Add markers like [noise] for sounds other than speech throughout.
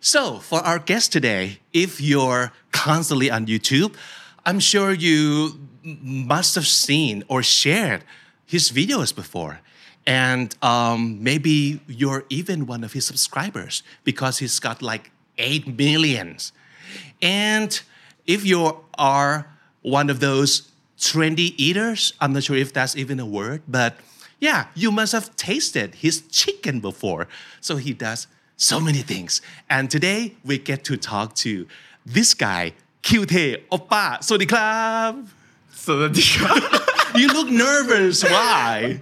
So, for our guest today, if you're constantly on YouTube, I'm sure you must have seen or shared his videos before. And um, maybe you're even one of his subscribers because he's got like 8 millions. And if you are one of those trendy eaters, I'm not sure if that's even a word, but yeah, you must have tasted his chicken before. So he does so many things. And today we get to talk to this guy, Kyutae Oppa. Sawadee krab. [laughs] You look nervous. Why?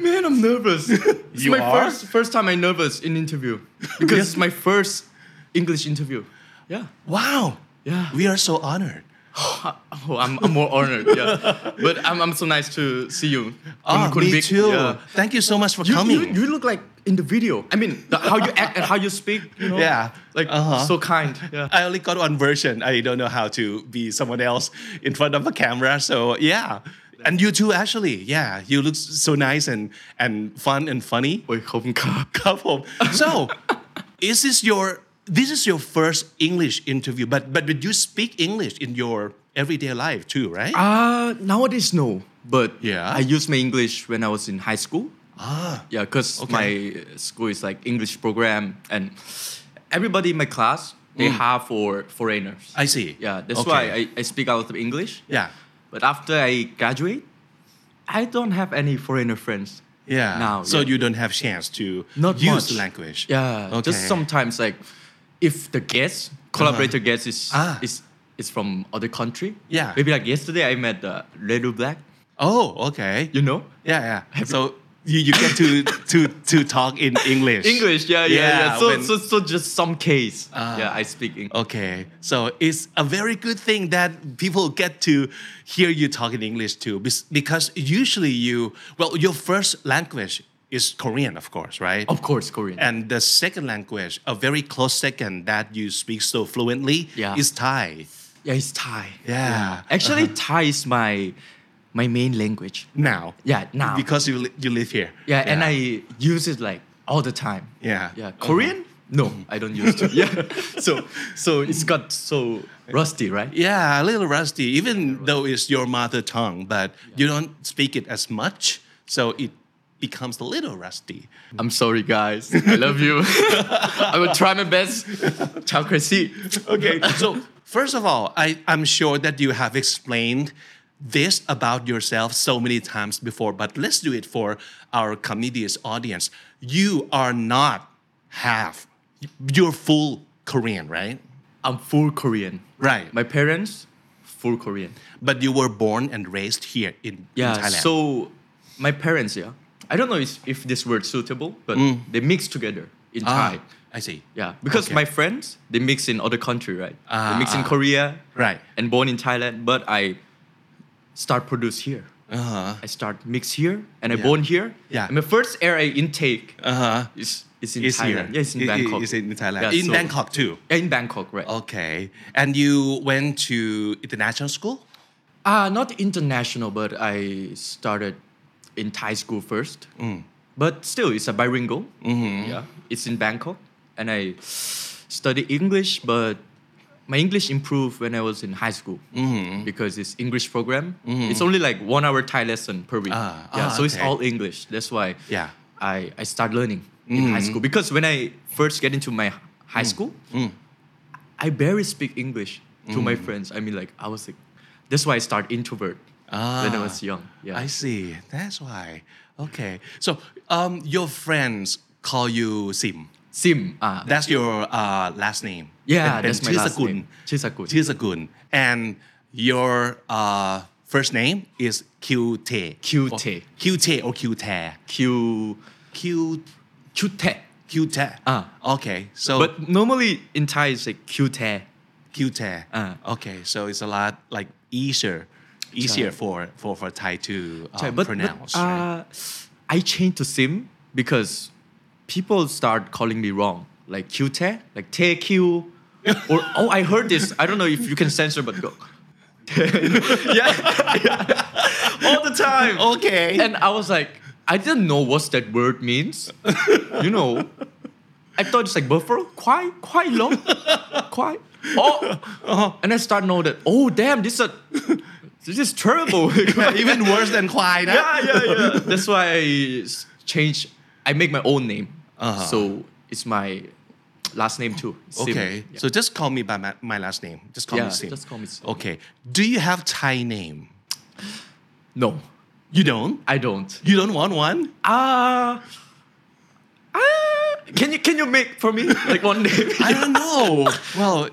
Man, I'm nervous. it's you my are? first first time I'm nervous in interview because [laughs] it's my first English interview. Yeah. Wow. Yeah. We are so honored. Oh, [laughs] I'm, I'm more honored. Yeah. But I'm, I'm so nice to see you. Ah, Kun- Kun me Vic. too. Yeah. Thank you so much for You, coming. you, you look like in the video. I mean, the, how you act and how you speak. You know. Yeah. Like Uh-huh. so kind. Yeah. I only got one version. I don't know how to be someone else in front of a camera. So yeah. And you too, actually. Yeah. You look so nice and and fun and funny. โอ้ยขอบคุณครับ ครับผม So is this your this is your first English interview, but but but you speak English in your everyday life too, right? Uh, nowadays no, but Yeah? I used my English when I was in high school. ah. Yeah, because Okay. my school is like English program, and everybody in my class they have for foreigners. Mm. I see. Yeah, that's Okay. why I, I speak a lot of English. Yeah. But after I graduate, I don't have any foreigner friends. Yeah. Now, so yeah. you don't have chance to Not use much. the language. Yeah, Okay. just sometimes like if the guest collaborator guest is Ah. is is from other country. Yeah. Maybe like yesterday I met uh, Ledu Black. Oh, okay. You know. Yeah, yeah. So you, you get to [laughs] to to talk in English. English, yeah, yeah, yeah. Yeah, So, when- so, so just some case. Ah. yeah, I speak English. Okay, so it's a very good thing that people get to hear you talk in English too, because usually you well, your first language is Korean, of course, right? Of course, Korean. And the second language, a very close second that you speak so fluently, Yeah. is Thai. yeah, it's Thai. Yeah. Uh-huh. Actually, Thai is my my main language. Now, Yeah, now. because you li- you live here. Yeah, and I use it like all the time. Yeah. Yeah. Uh-huh. Korean? No, I don't use it. Yeah. [laughs] So so it's got so rusty, right? Yeah, a little rusty, even though it's your mother tongue, but you don't speak it as much, so it becomes a little rusty. I'm sorry, guys. I love you. I will try my best. Ciao, Chrissy. Okay, so first of all, I, I'm sure that you have explained this about yourself so many times before, but let's do it for our comedians audience. You are not half, you're full Korean, right? I'm full Korean. Right. My parents, full Korean. But you were born and raised here in, in Yeah. Thailand. So my parents, yeah. I don't know if, if this word's suitable, but they mix together in Mm. ah, Thai. I see. Yeah, because Okay. my friends they mix in other country, right? Ah, they mix in. Korea, Right. and born in Thailand. But I start produce here. Uh-huh. I start mix here, and I Yeah. born here. Yeah. And my first air I intake Uh-huh. is is in It's Thailand. here. Yeah, it's in I- I- Bangkok. It's in Thailand. Yeah, in so- Bangkok too. In Bangkok, right? Okay. And you went to international school? Ah, not international, but I started in Thai school first. Mm. But still, it's a bilingual. Mm-hmm. Yeah, it's in Bangkok, and I study English, but my English improved when I was in high school Mm-hmm. because it's English program. It's only like one hour Thai lesson per week. Ah, yeah, ah, so it's all English. That's why Yeah. I I start learning in high Mm-hmm. school because when I first get into my high Mm. school, I barely speak English to my friends. I mean, like I was like, that's why I start introvert when I was young. Yeah. Ah, I see. That's why. Okay. So um, your friends call you Sim. Sim. Ah, That's your uh, last name. yeah, And- and that's my last Chisagun. name. Chisakun. Chisagun. And your uh, first name is QT. QT. QT or QT. Q. Q Qte. QT. Ah. Okay. So But normally in Thai it's like Qte. cute. Ah. okay, so it's a lot like easier, easier for for for Thai to um, but, but pronounce. right? uh, I changed to Sim because people start calling me wrong like cute like you [laughs] or oh I heard this. I don't know if you can censor but go. [laughs] Yeah, yeah [laughs] all the time. Okay. and I was like I didn't know what that word means. You know I thought it's like buffalo quite quite long, quite oh. And I start know that oh damn this is a this is terrible [laughs] Even worse than Kwai, nah? yeah, yeah, yeah. [laughs] That's why I change. I make my own name. Uh-huh. So it's my last name too. Sim. Okay, Yeah. so just call me by my, my last name. Just call me Sim. just call me Sim. Okay. Do you have Thai name? no, You don't? I don't. You don't want one? Ah. ah. Can you can you make for me like one day? I don't [laughs] know. well,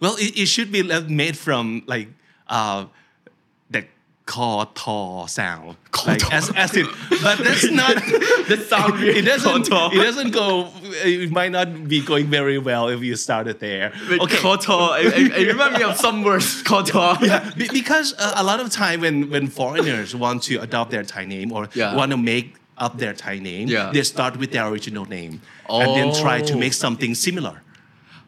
well, it, it should be made from like uh, the tho sound. Like, as, as in, but that's not. [laughs] that sound. It doesn't. It doesn't go. It might not be going very well if you started there. Wait, Okay. Koto. I, I, I remind me of some words. Koto. [laughs] Yeah, be- because uh, a lot of time when when foreigners want to adopt their Thai name or Yeah. want to make up their Thai name, Yeah. they start with their original name and then try to Oh. make something similar.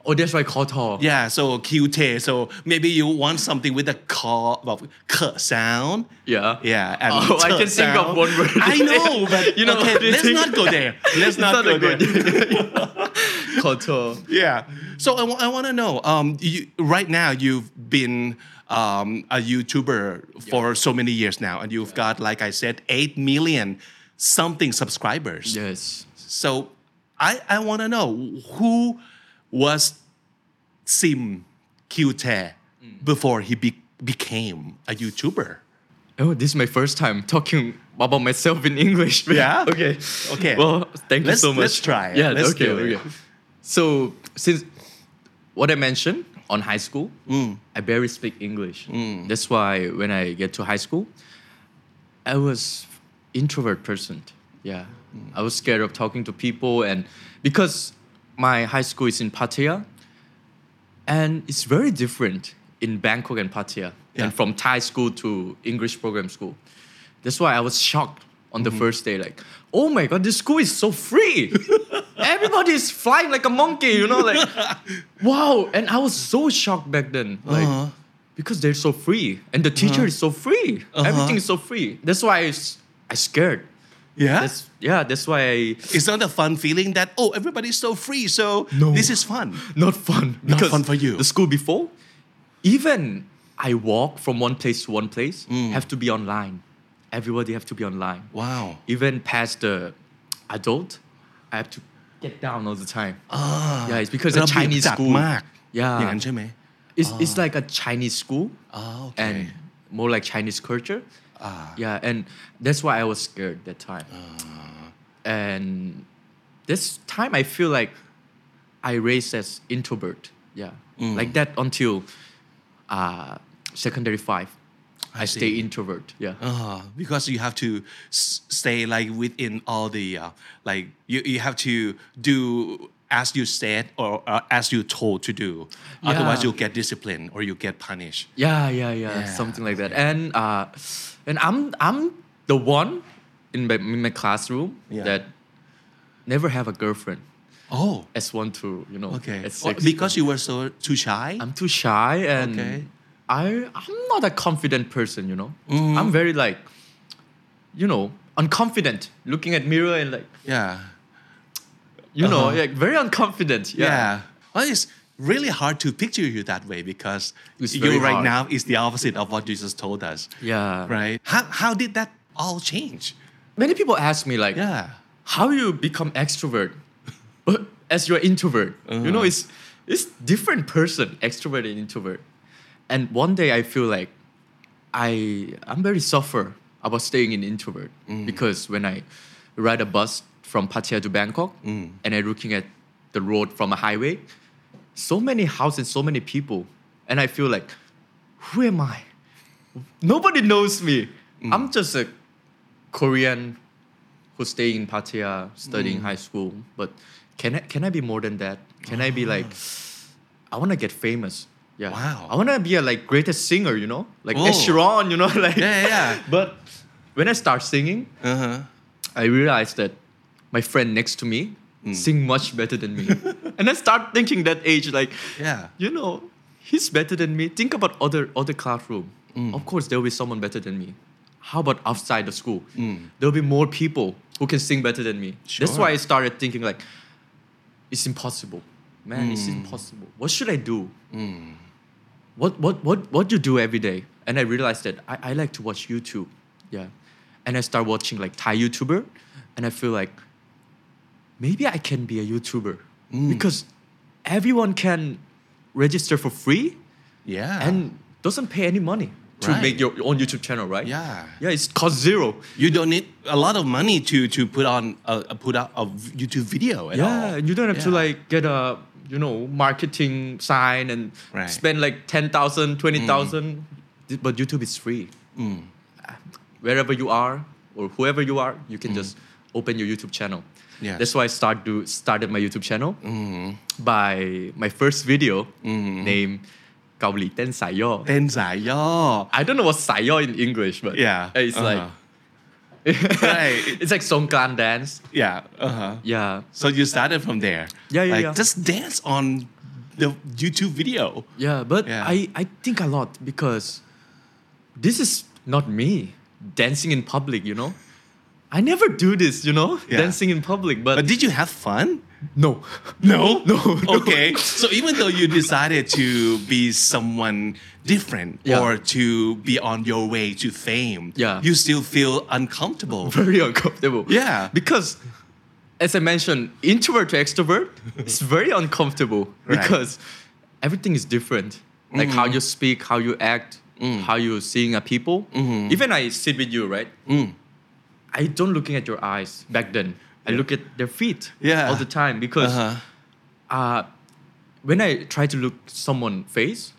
Oh, that's why Koto. Yeah, so cute. So maybe you want something with a ka, well, k sound. Yeah. Yeah, and Oh, I can think of one word. I know, but [laughs] You know, okay, what do you let's think? not go there. Let's [laughs] not, not go there. [laughs] Koto. Yeah. So I, wa- I want to know. Um, you, right now you've been um, a YouTuber for so many years now, and you've got, like I said, eight million something subscribers. Yes. So I I want to know who was Sim Cute before he be, became a YouTuber. Oh, this is my first time talking about myself in English. Yeah? [laughs] okay. Okay. Well, thank Let's- you so much. let's try it. Yeah. Let's okay. do it. okay. So since what I mentioned on high school, Mm. I barely speak English. That's why when I get to high school, I was introvert person. Yeah. Mm. I was scared of talking to people and because my high school is in Pattaya and it's very different in Bangkok and Pattaya Yeah. and from Thai school to English program school. That's why I was shocked on the first day like, "Oh my god, this school is so free." [laughs] Everybody is flying like a monkey, you know, like [laughs] wow, and I was so shocked back then. Like Uh-huh. because they're so free and the teacher is so free. Uh-huh. Everything is so free. That's why I scared. Yeah. That's, yeah, that's why I. It's not a fun feeling that, oh, everybody's so free, so no, this is fun. Not fun. Because not fun for you. The school before, even I walk from one place to one place, mm. have to be online. Everybody have to be online. Wow. Even past the adult, I have to get down all the time. Ah. Yeah, it's because a Chinese school. Mark. Yeah. Eh? It's, it's ah. like a Chinese school. Ah, okay. And more like Chinese culture. Ah. Yeah, and that's why I was scared that time. Ah. And this time I feel like I raised as introvert. Yeah, Mm. like that until uh, secondary five. I, see. stay introvert. Yeah. Uh, because you have to s- stay like within all the uh, like you, you have to do as you said or uh, as you told to do otherwise you'll get disciplined or you get punished Yeah, yeah, yeah, Yeah, something like that. And uh, and I'm I'm the one in my, in my classroom Yeah. that never have a girlfriend. oh S one to you know. okay S6. Oh, because you were so too shy I'm too shy and Okay. I I'm not a confident person, you know. Mm-hmm. I'm very like, you know, unconfident. Looking at mirror and like, yeah you know, Uh-huh. like very unconfident. Yeah. yeah, Well, it's really hard to picture you that way because you right hard. now is the opposite of what Jesus told us Yeah. right how, how did that all change Many people ask me like, yeah how you become extrovert, but as you're introvert, you know, Uh-huh. it's it's different person, extrovert and introvert. And one day I feel like I I'm very suffer about staying in introvert Mm. because when I ride a bus from Pattaya to Bangkok Mm. and I'm looking at the road from a highway, so many houses, so many people, and I feel like, who am I? Nobody knows me. Mm. I'm just a Korean who's staying in Pattaya, Mm. studying high school. But can I can I be more than that? Can I be Ah. like, I want to get famous. Yeah. Wow. I wanna be a like greatest singer, you know, like Whoa. Ed Sheeran, you know, [laughs] like. Yeah, yeah, yeah. [laughs] But when I start singing, Uh-huh. I realized that my friend next to me Mm. sing much better than me, [laughs] and I start thinking that age like, Yeah. you know, he's better than me. Think about other other classroom. Mm. Of course, there will be someone better than me. How about outside the school? Mm. There will be more people who can sing better than me. That's why I started thinking like, it's impossible, man. It's impossible. What should I do? What what what what do you do every day? And I realized that I, I like to watch YouTube. Yeah, and I start watching like Thai YouTuber, and I feel like maybe I can be a YouTuber Mm. because everyone can register for free Yeah. and doesn't pay any money to Right. make your own YouTube channel, right? Yeah. Yeah, it's cost zero. you don't need a lot of money to to put on a, a put out a YouTube video at all. yeah, and you don't have to like get a you know marketing sign and Right. spend like 10,000, 20,000. But YouTube is free. Mm. Wherever you are or whoever you are, you can just open your YouTube channel. Mm. Yes. That's why I start do started my YouTube channel Mm-hmm. by my first video named เกาหลีเต้นสายย่อ เต้นสายย่อ I don't know what สายย่อ in English but Yeah. it's Uh-huh. like Right. [laughs] it's like Songkran dance Yeah. Uh-huh. yeah So you started from there. Yeah, yeah, like, yeah. Just dance on the YouTube video. Yeah, but Yeah. I, I think a lot because this is not me dancing in public, you know? I never do this, you know? Yeah. Dancing in public, but, But did you have fun? no. [laughs] No. No. Okay. So even though you decided to be someone different Yeah. or to be on your way to fame, Yeah. you still feel uncomfortable. Very uncomfortable. Yeah. Because as I mentioned, introvert to extrovert, [laughs] it's very uncomfortable Right. because everything is different. Like how mm. you speak, how you act, mm. how you seeing a people. Mm-hmm. Even I sit with you, right? Mm. I don't looking at your eyes back then. I look at their feet Yeah. all the time because Uh-huh. uh, when I try to look someone face,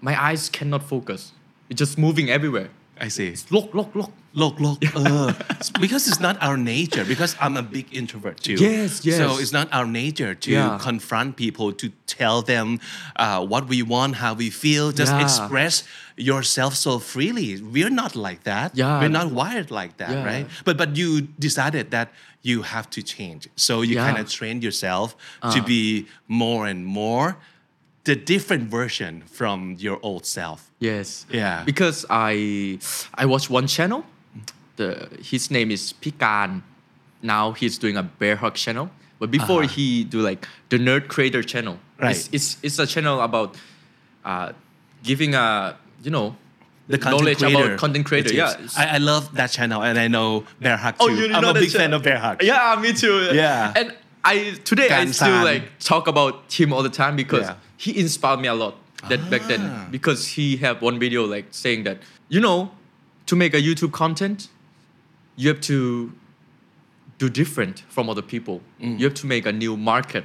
my eyes cannot focus. It's just moving everywhere. I see. Look, look, look. Look, look. Uh, [laughs] because it's not our nature. Because I'm a big introvert too. Yes, yes. So it's not our nature to Yeah. confront people, to tell them uh, what we want, how we feel, just Yeah. express yourself so freely. We're not like that. Yeah. We're not wired like that, Yeah. right? But but you decided that you have to change. So you. Uh. kind of train yourself to be more and more the different version from your old self. Yes. Yeah. Because I I watch one channel. The his name is Pikan. Now he's doing a bear hug channel. But before he do like the nerd creator channel. Right. It's it's, it's a channel about uh, giving a you know the knowledge creator. about content creator. Yeah. I, I love that channel and I know Bear Hug too. Oh, you I'm know a big fan channel. of Bear Hug. Yeah, me too. Yeah. And I today I still San. like talk about him all the time because Yeah. he inspired me a lot. That back then Ah. because he have one video like saying that you know to make a YouTube content you have to do different from other people. Mm. You have to make a new market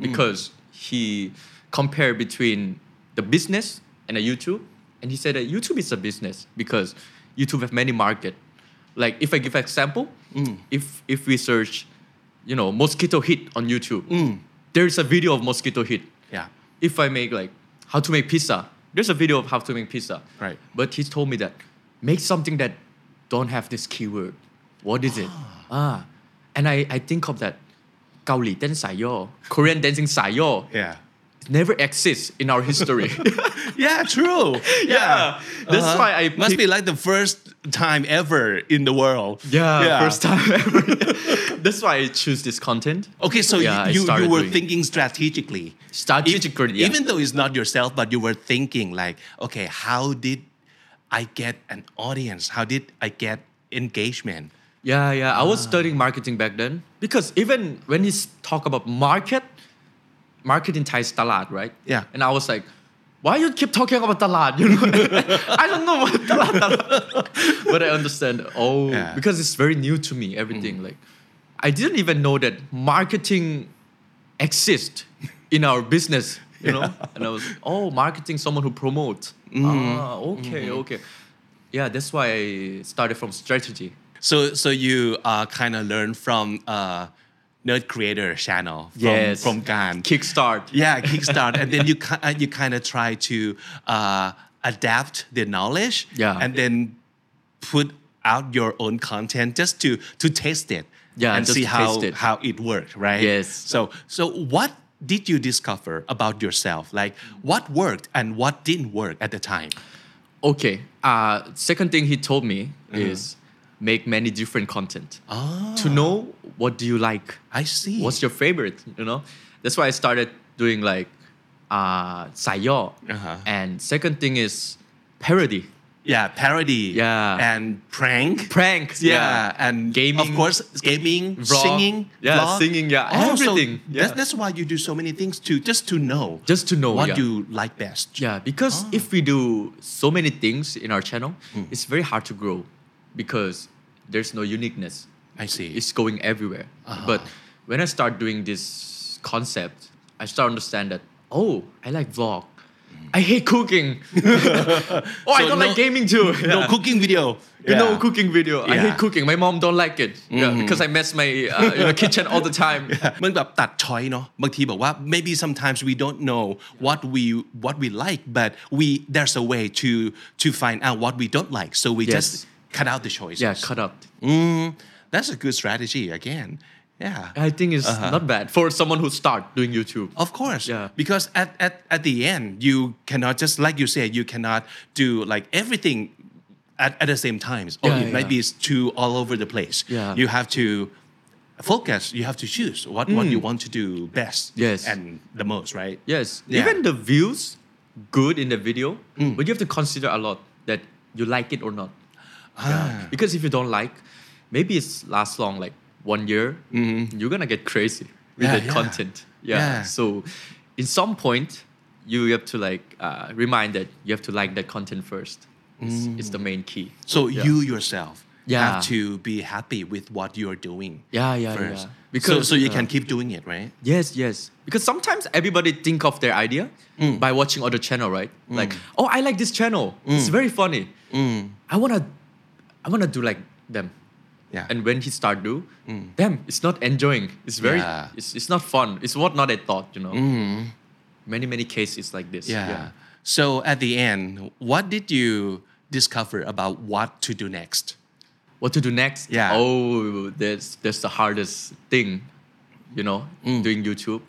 because he compared between the business and a YouTube and he said that YouTube is a business because YouTube have many market. Like if I give example, Mm. if if we search, you know, mosquito hit on YouTube, there is a video of mosquito hit. Yeah. If I make like how to make pizza, there's a video of how to make pizza. Right. But he told me that make something that don't have this keyword. What is it? Ah. And I, I think of that เกาหลีเต้นสายย่อ Korean dancing สายย่อ Yeah. It never exists in our history. [laughs] Yeah, true. [laughs] Yeah. That's why I must pick- be like the first time ever in the world. yeah, first time ever. [laughs] That's why I choose this content. Okay, so Yeah, I you, you, you started were doing- thinking strategically. Strategically, yeah. Even though it's not yourself, but you were thinking like, okay, how did I get an audience? How did I get engagement? Yeah, yeah. I was ah. studying marketing back then because even when he talk about market, marketing ties talad, right? Yeah. And I was like, why you keep talking about talad? [laughs] You know, [laughs] I don't know what talad, talad. [laughs] but I understand. Oh, yeah. because it's very new to me. Everything mm. like, I didn't even know that marketing exists in our business. You yeah. know, and I was oh, marketing, someone who promotes. Mm. Mm-hmm. Ah, okay, mm-hmm. okay. Yeah, that's why I started from strategy. So, so you uh, kind of learn from uh, nerd creator channel from, Yes. from Gan. Kickstart. yeah kickstart and then you [laughs] uh, you kind of try to uh, adapt the knowledge Yeah. and then put out your own content just to to taste it Yeah, and see how it. how it worked right Yes. so so what did you discover about yourself like what worked and what didn't work at the time Okay. Uh, second thing he told me Uh-huh. is make many different content oh. to know what do you like. I see. What's your favorite? You know, that's why I started doing like uh, sayo. Uh-huh. And second thing is parody. Yeah, parody. Yeah. And prank. Pranks. Yeah. yeah. And gaming. Of course, gaming, vlog, singing. Yeah, vlog. singing. Yeah, oh, everything. So yeah. That's, that's, why you do so many things to just to know. Just to know what yeah. you like best. Yeah, because oh. if we do so many things in our channel, mm. it's very hard to grow because there's no uniqueness. I see It's going everywhere. Uh-huh. But when I start doing this concept, I start understand that oh, I like vlog. I hate cooking. [laughs] oh, I So don't no- like gaming too. [laughs] no Yeah. cooking video You know, Yeah. cooking video. I Yeah. hate cooking. My mom don't like it yeah, because I mess my uh, you know, kitchen all the time. [laughs] มันแบบตัดช้อยเนาะบางทีบอกว่า maybe sometimes we don't know what we what we like but we there's a way to to find out what we don't like so we Yes. just cut out the choices Yeah, cut out. Mm, that's a good strategy again yeah I think it's Uh-huh. not bad for someone who start doing YouTube. Of course. Yeah. Because at, at, at the end, you cannot just like you said, you cannot do like everything at, at the same time. Or Yeah, it might yeah. be too all over the place. Yeah. You have to focus. You have to choose what, what you want to do best. Mm. Yes. And the most, right? Yes. Yeah. Even the views good in the video, Mm. but you have to consider a lot that you like it or not. Ah. Yeah. Because if you don't like, maybe it's lasts long like one year. You're gonna get crazy with Mm-hmm. Yeah, the yeah. content. Yeah. Yeah. So, in some point, you have to like uh, remind that you have to like that content first. It's, it's the main key. So you yourself Yeah. have to be happy with what you're doing. Yeah, yeah, first. yeah. Because so, so you uh, can keep doing it, right? Yes, yes. Because sometimes everybody think of their idea Mm. by watching other channel, right? Like, oh, I like this channel. It's Mm. very funny. I wanna, I wanna do like them. Yeah. And when he start do, damn, it's not enjoying. It's very, Mm. Yeah. it's, it's not fun. It's what not a thought, you know. Many many cases like this. Yeah. So at the end, what did you discover about what to do next? What to do next? Yeah. Oh, that's that's the hardest thing, you know, Mm. doing YouTube.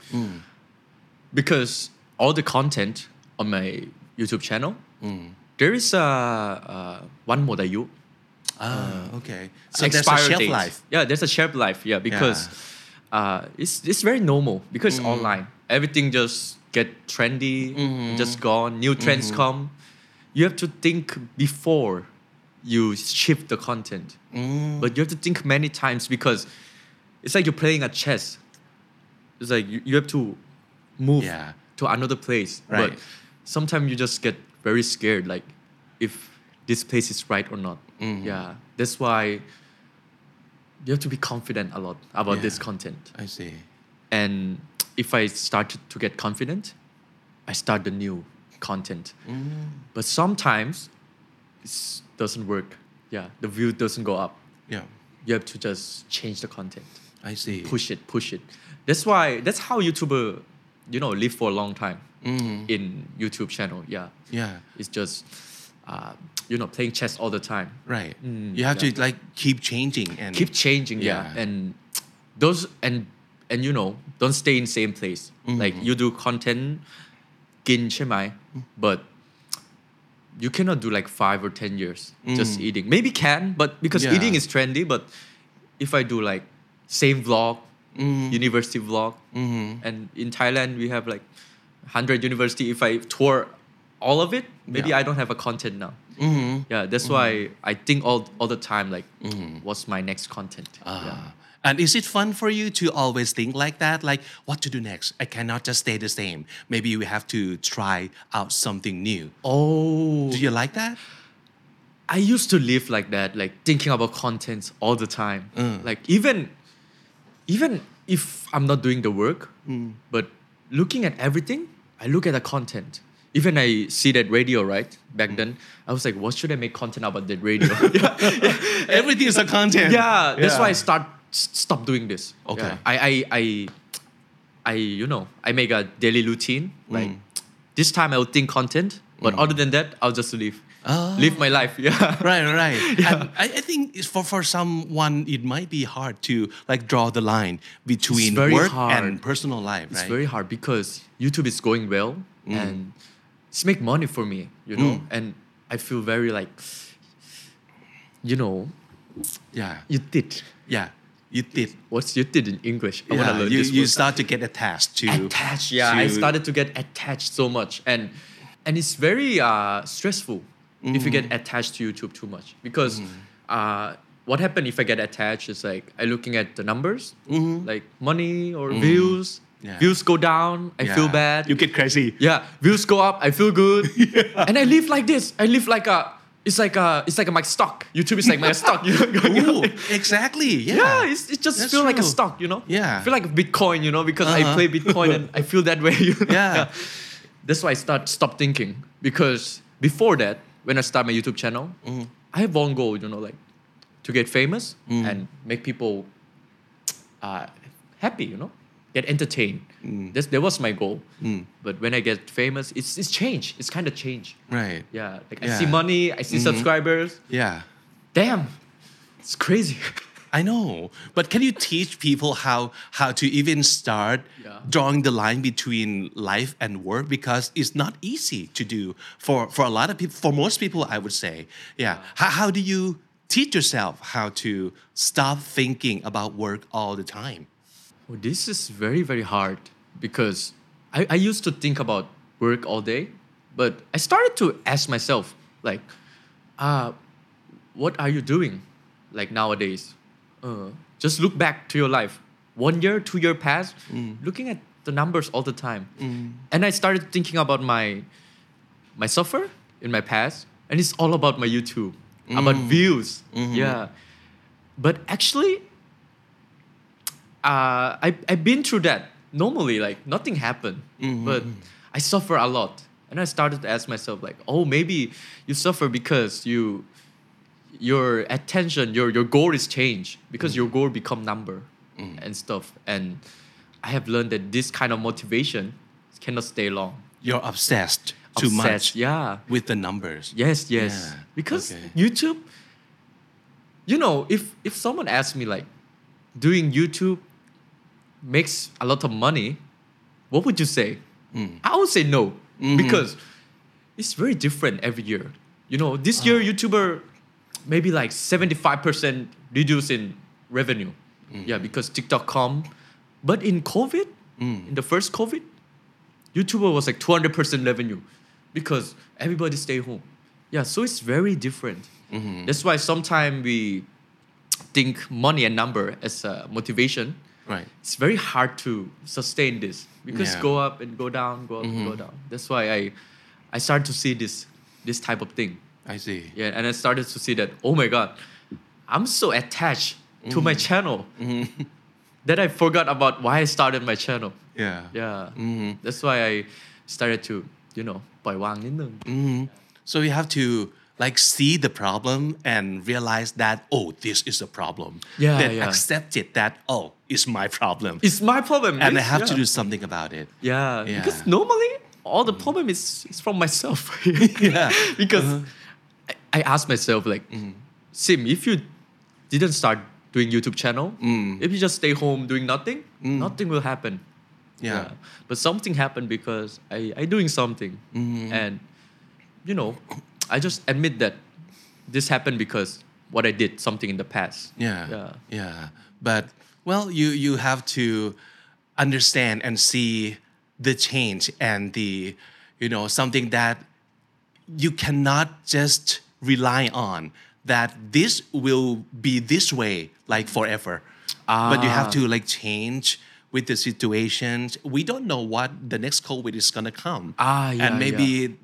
Because all the content on my YouTube channel, Mm. there is a, a one more that you Ah, okay. So there's a shelf life. Yeah, there's a shelf life. Yeah, because Uh, it's it's very normal because Mm. online. Everything just get trendy, Mm-hmm. just gone. New trends come. You have to think before you shift the content, Mm. but you have to think many times because it's like you're playing a chess. It's like you, you have to move Yeah. to another place, Right. but sometimes you just get very scared, like if this place is right or not. Mm-hmm. Yeah, that's why you have to be confident a lot about this content. I see. And if I start to, get confident, I start the new content. Mm. But sometimes it doesn't work. Yeah, the view doesn't go up. Yeah. You have to just change the content, I see. push it, push it. That's why that's how YouTuber, you know, live for a long time in YouTube channel. Yeah, Yeah. it's just, uh, you know playing chess all the time right mm, you have yeah. to like keep changing and keep changing yeah. yeah. and those and and you know don't stay in same place mm-hmm. like you do content gin shemai but you cannot do like five or ten years mm. just eating maybe can but because yeah. eating is trendy but if i do like same vlog mm. university vlog mm-hmm. and in thailand we have like 100 university if i tour all of it maybe Yeah. I don't have a content now yeah that's why I think all all the time like what's my next content yeah. Ah. And is it fun for you to always think like that? Like, what to do next? I cannot just stay the same. Maybe we have to try out something new. oh Do you like that? I used to live like that, like thinking about content all the time. Mm. Like even, even if I'm not doing the work, Mm. but looking at everything, I look at the content. Even I see that radio, right? Back then, I was like, what should I make content about that radio? [laughs] yeah, Everything is a content. yeah, that's why I start stop doing this. Okay. Yeah. I, I, I, I, you know, I make a daily routine. Mm. Like this time I will think content, but mm. other than that, I'll just live, Oh. live my life. Yeah. [laughs] Right, right. [laughs] And I, I think for for someone it might be hard to like draw the line between work hard. and personal life, It's right? very hard because YouTube is going well mm. and it's make money for me, you know, mm. and I feel very like, you know, yeah, you did. yeah. You did. What's you did in English? I Yeah, learn you, this you word. start to get attached to attached yeah i started to get attached so much and and it's very uh, stressful if you mm. get attached to youtube too much because mm. uh, what happened if i get attached is like i looking at the numbers mm-hmm. like money or views Yeah. views go down i feel bad You get crazy. yeah views go up i feel good [laughs] and i live like this i live like a it's like a it's like a, my stock youtube is like my [laughs] stock you know Ooh, [laughs] exactly. Yeah. yeah, it's, it just That's feel like a stock, you know. Yeah. I feel like Bitcoin, you know, because I Uh-huh. play Bitcoin and I feel that way. You know? Yeah. That's why I start stop thinking because before that, when I start my YouTube channel, Mm-hmm. I have one goal, you know, like to get famous Mm. and make people uh, happy, you know, get entertained. Mm. That's, that was my goal. But when I get famous, it's it's change. It's kind of change. Right. Yeah, like I see money, I see subscribers. Yeah. Damn, it's crazy. [laughs] I know, but can you teach people how how to even start Yeah. drawing the line between life and work because it's not easy to do for for a lot of people. For most people, I would say, yeah. How how do you teach yourself how to stop thinking about work all the time? Well, this is very, very hard because I, I used to think about work all day, but I started to ask myself, like, uh, what are you doing like nowadays? Uh, just look back to your life. One year, two year past, looking at the numbers all the time. And I started thinking about my my suffer in my past, and it's all about my YouTube, about views. Yeah. But actually, uh, I, I've been through that. Normally, like nothing happened, mm-hmm. but I suffer a lot. And I started to ask myself, like, oh, maybe you suffer because you, your attention, your, your goal is changed because mm. your goal become number mm. and stuff. And I have learned that this kind of motivation cannot stay long. You're obsessed too Obsessed, much Yeah. with the numbers. Yes, yes. Yeah, Because okay. YouTube, you know, if if someone asks me like, doing YouTube makes a lot of money, what would you say? Mm. I would say no Mm-hmm. because it's very different every year. You know, this Ah. year YouTuber maybe like seventy five percent reduce in revenue. Mm. Yeah, because TikTok come, but in COVID, Mm. in the first COVID, YouTuber was like 200% revenue because everybody stay home. Yeah, so it's very different. Mm-hmm. That's why sometimes we think money and number as a motivation. Right. It's very hard to sustain this because Yeah. go up and go down, go up and go down. That's why I, I started to see this, this type of thing. I see. Yeah, and I started to see that, oh my God, I'm so attached to my channel [laughs] that I forgot about why I started my channel. Yeah. Yeah. Mm-hmm. That's why I started to, you know, ปล่อยวางนิดนึง So you have to like see the problem and realize that oh this is a problem. Yeah, Then yeah. accept it that oh it's my problem. It's my problem. and I have yeah. to do something about it. Yeah, Yeah. because normally all the problem is, is from myself. [laughs] [laughs] Yeah. because uh-huh. I, I asked myself like, mm-hmm. Sim, if you didn't start doing YouTube channel, mm. if you just stay home doing nothing, mm. nothing will happen. Yeah. But something happened because I I doing something, mm-hmm. and you know, I just admit that this happened because what I did something in the past. Yeah. Yeah. Yeah. But well, you you have to understand and see the change and the you know something that you cannot just rely on that this will be this way like forever. But you have to like change with the situations. We don't know what the next COVID is gonna come. Ah, yeah, and maybe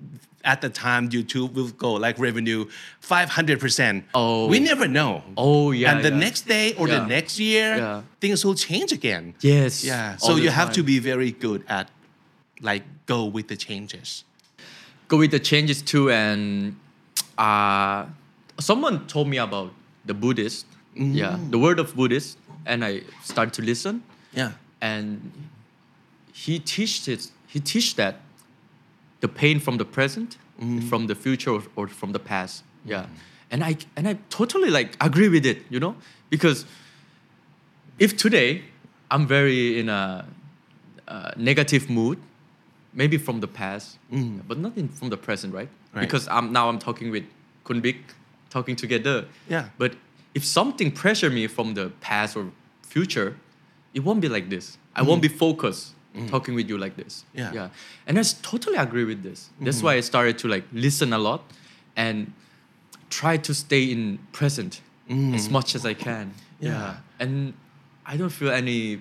at the time YouTube will go like revenue 500%. Oh. We never know. Oh yeah. and the yeah. next day or the next year, Yeah. things will change again. Yes. Yeah. all So you have to be very good at like go with the changes. go with the changes too and uh, someone told me about the buddhist Yeah, the word of Buddhist, and I started to listen, Yeah. and he teaches he teach that the pain from the present, mm-hmm. from the future, or, or from the past. Yeah, mm-hmm. and I and I totally like agree with it. You know, because if today I'm very in a, uh negative mood, maybe from the past, mm. but not in, from the present, right? Right. Because I'm now I'm talking with Kun Big, talking together. Yeah. But if something pressure me from the past or future, it won't be like this. I won't mm-hmm. be focused Mm-hmm. talking with you like this. Yeah. Yeah. And I totally agree with this. That's mm-hmm. why I started to like listen a lot and try to stay in present mm. as much as I can. Yeah. And I don't feel any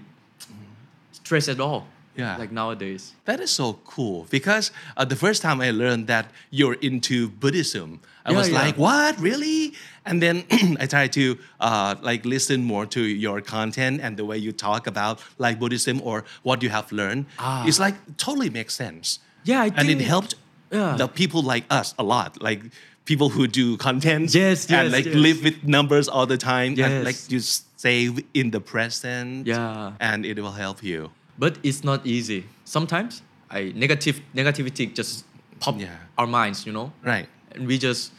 stress at all. Yeah. Like nowadays. That is so cool because uh, the first time I learned that you're into Buddhism, I Yeah, was yeah. like, "What, really?" And then [clears throat] I tried to uh, like listen more to your content and the way you talk about like Buddhism or what you have learned. Ah. It's like totally makes sense. Yeah, I and it helped Yeah. the people like us a lot, like people who do content Yes, and yes, like yes. live with numbers all the time and Yes. like you stay in the present. Yeah. and it will help you. But it's not easy. Sometimes I negative negativity just pop Yeah. our minds, you know? Right. and we just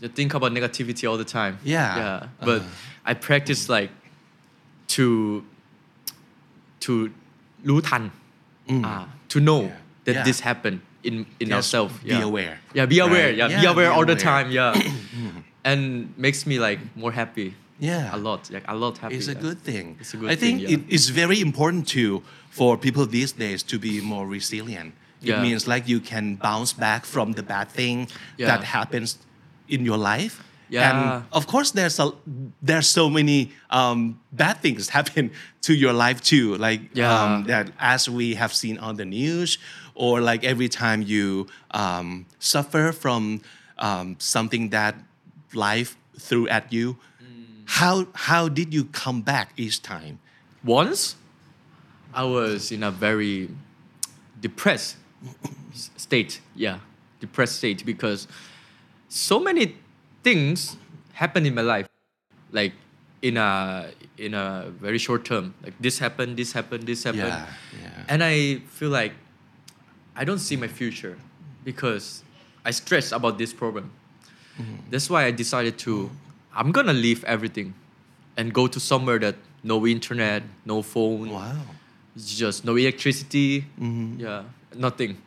just think about negativity all the time. Yeah. Yeah. But Uh-huh. I practice like to to รู้ทัน ah, to know Mm. Yeah. that Yeah. this happened in in Just ourselves. be yeah. aware. Yeah, be aware. Right. Yeah, Yeah, be aware be all the aware. time. Yeah, [coughs] and makes me like more happy. Yeah. a lot. Like a lot happy. It's a good thing. It's a good I think thing, yeah. it is very important too for people these days to be more resilient. It Yeah. means like you can bounce back from the bad thing Yeah. that happens in your life. Yeah. And of course, there's a there's so many um, bad things [laughs] happen to your life too. Like Yeah. um, that as we have seen on the news, or like every time you um, suffer from um, something that life threw at you. Mm. How how did you come back each time? Once, I was in a very depressed state. Yeah, depressed state because so many things happened in my life, like in a in a very short term. Like this happened, this happened, this happened, Yeah, yeah. and I feel like I don't see my future because I stress about this problem. Mm-hmm. That's why I decided to I'm gonna leave everything and go to somewhere that no internet, no phone, Wow. it's just no electricity, yeah, nothing.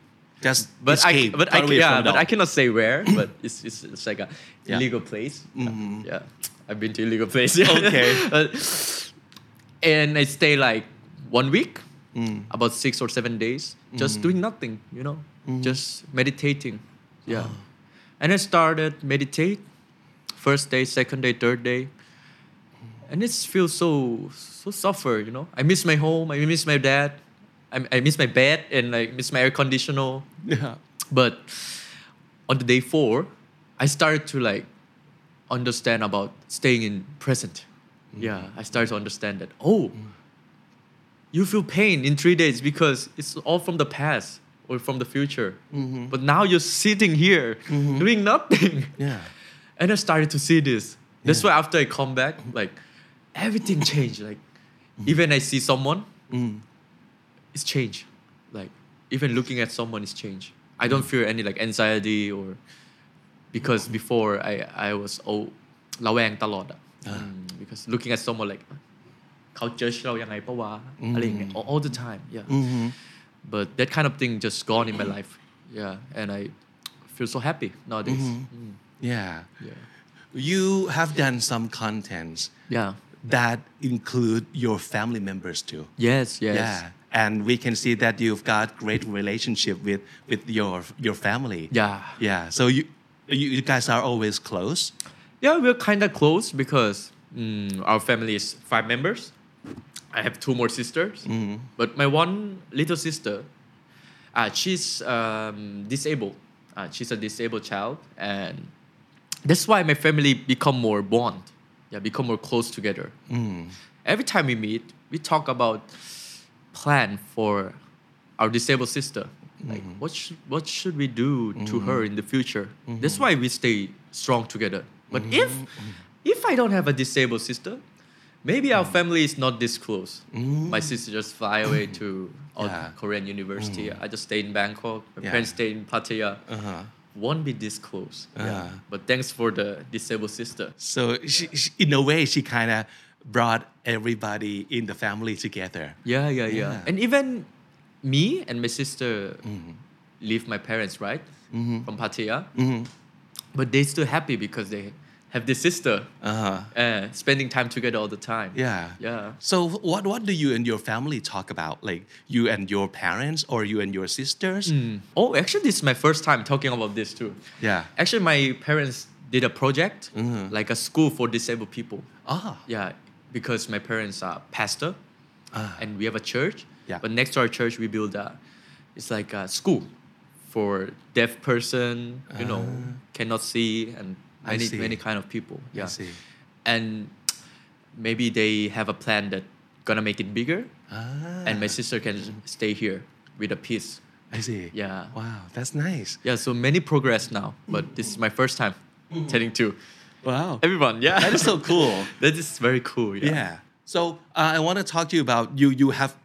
Just But escape, I but I yeah, but I cannot say where, [clears throat] but it's, it's it's like a Yeah. illegal place. Yeah, I've been to illegal place. Yeah. [laughs] Okay. But- and I stay like one week, Mm. about six or seven days, just doing nothing. You know, Mm-hmm. just meditating. Yeah, Oh. and I started meditate. First day, second day, third day, and it feels so so suffer. You know, I miss my home. I miss my dad. I, I miss my bed and I miss my air conditioner. Yeah. But on the day four, I started to like understand about staying in present. Mm. Yeah, I started to understand that. Oh, mm. you feel pain in three days because it's all from the past or from the future. Mm-hmm. But now you're sitting here mm-hmm. doing nothing. Yeah. [laughs] And I started to see this. That's why after I come back, like everything changed. Like even I see someone, it's changed. Like even looking at someone is changed. I don't feel any like anxiety or because before I I was oh ระแวงตลอดอ่ะ Mm, because looking at someone like เขา judge เรายังไงปะวะอะไรอย่างเงี้ย all, all the time yeah but that kind of thing just gone in my life yeah and I feel so happy nowadays Mm, Yeah. yeah You have done some contents yeah that include your family members too. yes yes Yeah. And we can see that you've got great relationship with with your your family. yeah Yeah. So you you, guys are always close. Yeah, we're kind of close because mm, our family is five members. I have two more sisters, but my one little sister, uh, she's um, disabled. Uh, she's a disabled child, and that's why my family become more bond. Yeah, become more close together. Hmm. Every time we meet, we talk about plan for our disabled sister. Like mm-hmm. what should, what should we do to mm-hmm. her in the future? Mm-hmm. That's why we stay strong together. But if if I don't have a disabled sister, maybe our mm. family is not this close. Mm. My sister just fly away to Yeah. Korean university. Mm. I just stay in Bangkok. My Yeah. parents stay in Pattaya. Uh-huh. Won't be this close. Uh-huh. Yeah. But thanks for the disabled sister. So she, she, in a way, she kind of brought everybody in the family together. Yeah, yeah, yeah, Yeah. And even me and my sister mm-hmm. leave my parents, right? Mm-hmm. From Pattaya. Mm-hmm. But they're still happy because they have this sister Uh-huh. uh, spending time together all the time. Yeah. Yeah. So what what do you and your family talk about? Like you and your parents or you and your sisters? Oh, actually, this is my first time talking about this too. Yeah. Actually, my parents did a project, like a school for disabled people. Ah. Yeah, because my parents are pastor, Ah. and we have a church. Yeah. But next to our church, we build a, it's like a school for deaf person, you know, cannot see, and Ah. Many see. many kind of people. Yeah. And maybe they have a plan that gonna make it bigger, Ah. and my sister can stay here with a piece. I see. Yeah. Wow, that's nice. Yeah, so many progress now, but this is my first time telling to Wow. everyone. Yeah, That is so cool. [laughs] that is very cool. Yeah. Yeah. So uh, I want to talk to you about you. You have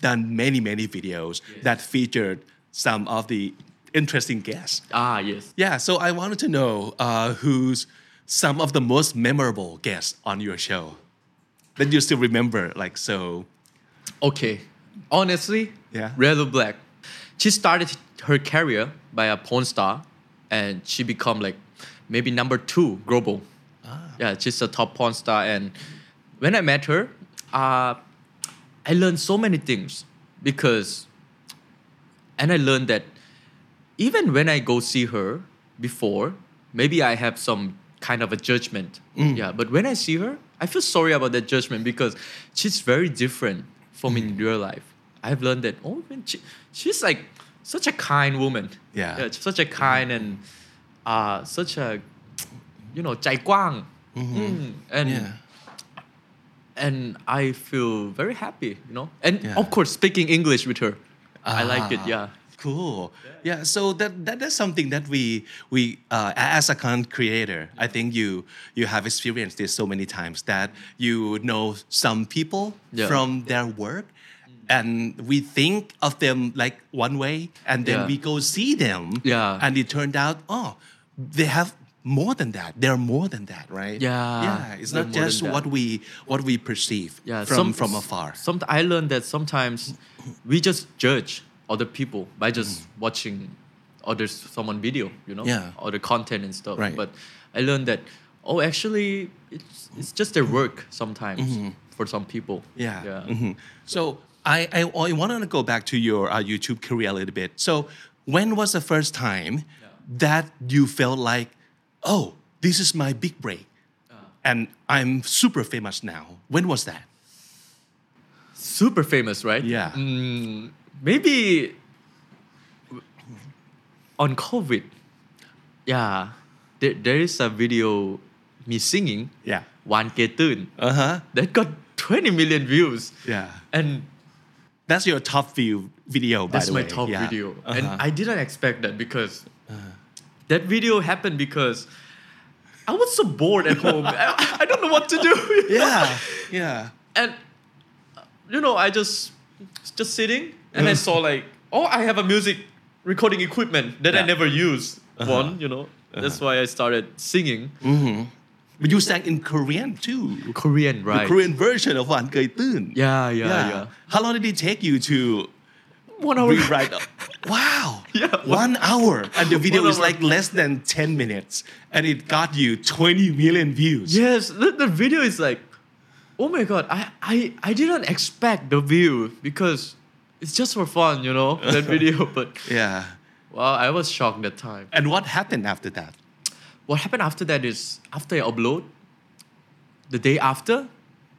done many many videos that featured some of the interesting guests. Ah, yes. Yeah. So I wanted to know uh, who's some of the most memorable guests on your show that you still remember. Like so. Okay. Honestly, Yeah. Rae Lil Black. She started her career by a porn star, and she become like maybe number two global. Ah. Yeah, she's a top porn star, and when I met her, uh, I learned so many things because, and I learned that even when I go see her before, maybe I have some kind of a judgment. Mm. Yeah, but when I see her, I feel sorry about that judgment because she's very different from mm. in real life. I've learned that. Oh, man, she, she's like such a kind woman. Yeah, yeah such a kind and uh, such a you know Jai Guang. Mm-hmm. Mm. and yeah. and I feel very happy. You know, and yeah. of course speaking English with her. I like it. Ah. Yeah, Cool. Yeah. So that, that that's something that we we uh, as a content creator, I think you you have experienced this so many times that you know some people Yeah. from their work. And we think of them like one way, and then Yeah. we go see them, Yeah. and it turned out, oh, they have more than that. They're more than that, right? Yeah. yeah. It's not just what we what we perceive Yeah. from some- from afar. Some I learned that sometimes we just judge other people by just watching others someone video, you know, Mm. Yeah. other content and stuff. Right. But I learned that oh, actually, it's it's just their work sometimes for some people. Yeah. Yeah. Mhm. So I, I, I want to go back to your uh, YouTube career a little bit. So when was the first time that you felt like, oh, this is my big break, and I'm super famous now? When was that? Super famous, right? Yeah. Mm, maybe on COVID, yeah, there, there is a video me singing. Yeah. Wan Ketun. Uh huh. That got 20 million views. Yeah. And that's your top view video, by the way. That's my top yeah. video. Uh-huh. And I didn't expect that because uh-huh. that video happened because I was so bored at home. I, I, don't know what to do. yeah. Yeah. And, you know, I just, just sitting and I [laughs] saw like, oh, I have a music recording equipment that I Yeah. never use. Uh-huh. One, you know. Uh-huh. That's why I started singing mm-hmm. But you sang in Korean too. Korean, right? The? Korean version of Wan Kei Tun. Yeah, yeah, yeah. How long did it take you to One hour. rewrite? [laughs] wow. Yeah, One hour. And the [laughs] video is like less than 10 minutes. And it got you 20 million views. Yes, the, the video is like, oh my god, I, I, I didn't expect the view because it's just for fun, you know, [laughs] that video. But Yeah. wow, I was shocked that time. And what happened after that? What happened after that is after I upload, the day after,